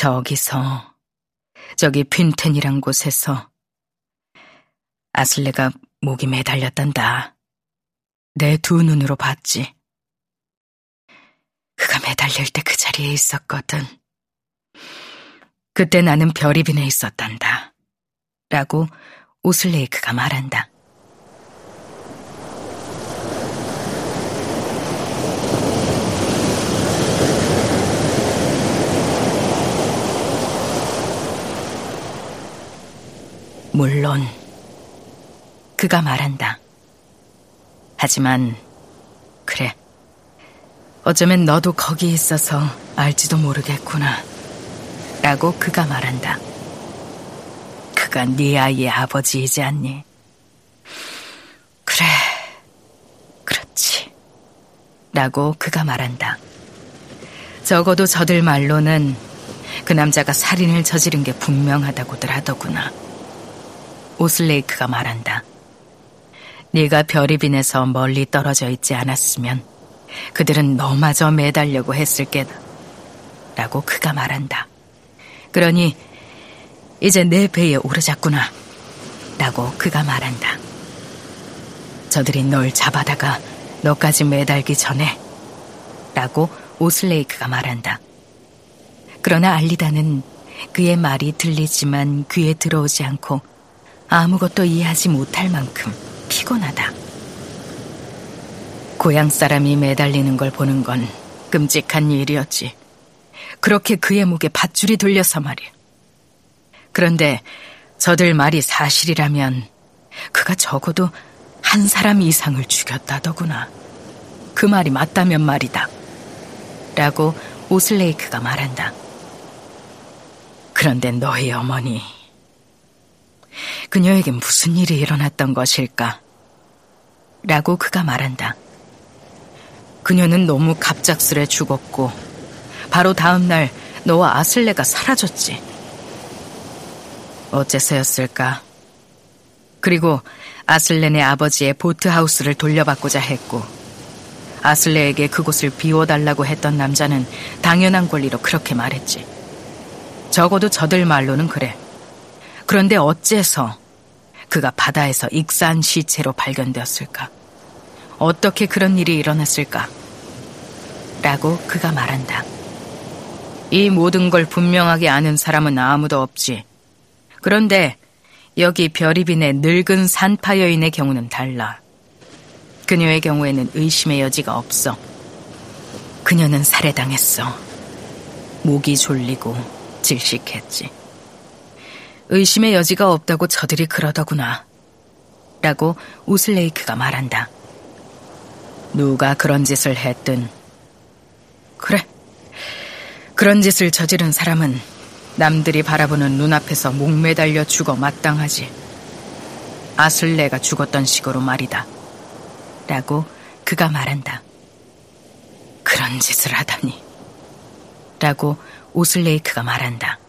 저기서, 저기 핀텐이란 곳에서 아슬레가 목이 매달렸단다. 내 두 눈으로 봤지. 그가 매달릴 때 그 자리에 있었거든. 그때 나는 별이 빈에 있었단다. 라고 오슬레이크가 말한다. 물론, 그가 말한다. 하지만, 그래. 어쩌면 너도 거기 있어서 알지도 모르겠구나. 라고 그가 말한다. 그가 네 아이의 아버지이지 않니? 그래, 그렇지. 라고 그가 말한다. 적어도 저들 말로는 그 남자가 살인을 저지른 게 분명하다고들 하더구나. 오슬레이크가 말한다. 네가 별이 빈에서 멀리 떨어져 있지 않았으면 그들은 너마저 매달려고 했을 게다. 라고 그가 말한다. 그러니 이제 내 배에 오르자꾸나. 라고 그가 말한다. 저들이 널 잡아다가 너까지 매달기 전에 라고 오슬레이크가 말한다. 그러나 알리다는 그의 말이 들리지만 귀에 들어오지 않고 아무것도 이해하지 못할 만큼 피곤하다. 고향 사람이 매달리는 걸 보는 건 끔찍한 일이었지. 그렇게 그의 목에 밧줄이 돌려서 말이야. 그런데 저들 말이 사실이라면 그가 적어도 한 사람 이상을 죽였다더구나. 그 말이 맞다면 말이다. 라고 오슬레이크가 말한다. 그런데 너희 어머니, 그녀에게 무슨 일이 일어났던 것일까? 라고 그가 말한다. 그녀는 너무 갑작스레 죽었고, 바로 다음날 너와 아슬레가 사라졌지. 어째서였을까? 그리고 아슬레네 아버지의 보트하우스를 돌려받고자 했고, 아슬레에게 그곳을 비워달라고 했던 남자는 당연한 권리로 그렇게 말했지. 적어도 저들 말로는 그래. 그런데 어째서 그가 바다에서 익사한 시체로 발견되었을까? 어떻게 그런 일이 일어났을까? 라고 그가 말한다. 이 모든 걸 분명하게 아는 사람은 아무도 없지. 그런데 여기 별이빈의 늙은 산파 여인의 경우는 달라. 그녀의 경우에는 의심의 여지가 없어. 그녀는 살해당했어. 목이 졸리고 질식했지. 의심의 여지가 없다고 저들이 그러더구나. 라고 우슬레이크가 말한다. 누가 그런 짓을 했든. 그래. 그런 짓을 저지른 사람은 남들이 바라보는 눈앞에서 목매달려 죽어 마땅하지. 아슬레가 죽었던 식으로 말이다. 라고 그가 말한다. 그런 짓을 하다니. 라고 오슬레이크가 말한다.